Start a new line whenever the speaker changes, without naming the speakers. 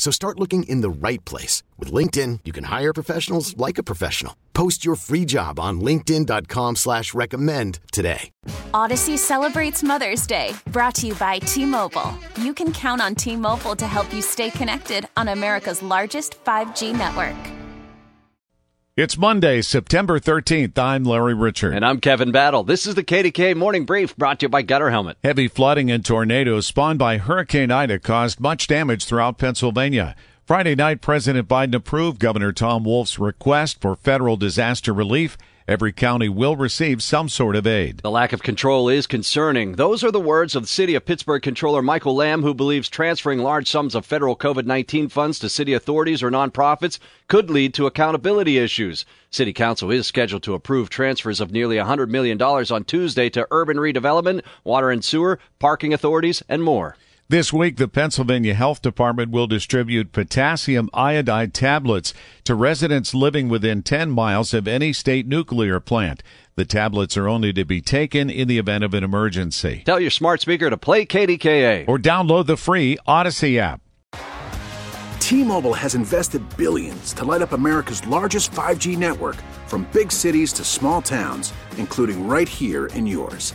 So start looking in the right place. With LinkedIn, you can hire professionals like a professional. Post your free job on linkedin.com slash recommend today.
Audacy celebrates Mother's Day, brought to you by T-Mobile. You can count on T-Mobile to help you stay connected on America's largest 5G network.
It's Monday, September 13th. I'm Larry Richert.
And I'm Kevin Battle. This is the KDKA Morning Brief brought to you by Gutter Helmet.
Heavy flooding and tornadoes spawned by Hurricane Ida caused much damage throughout Pennsylvania. Friday night, President Biden approved Governor Tom Wolf's request for federal disaster relief Every county will receive some sort of aid.
The lack of control is concerning. Those are the words of the City of Pittsburgh Controller Michael Lamb, who believes transferring large sums of federal COVID 19 funds to city authorities or nonprofits could lead to accountability issues. City Council is scheduled to approve transfers of nearly $100 million on Tuesday to urban redevelopment, water and sewer, parking authorities, and more.
This week, the Pennsylvania Health Department will distribute potassium iodide tablets to residents living within 10 miles of any state nuclear plant. The tablets are only to be taken in the event of an emergency.
Tell your smart speaker to play KDKA
or download the free Audacy app.
T-Mobile has invested billions to light up America's largest 5G network from big cities to small towns, including right here in yours.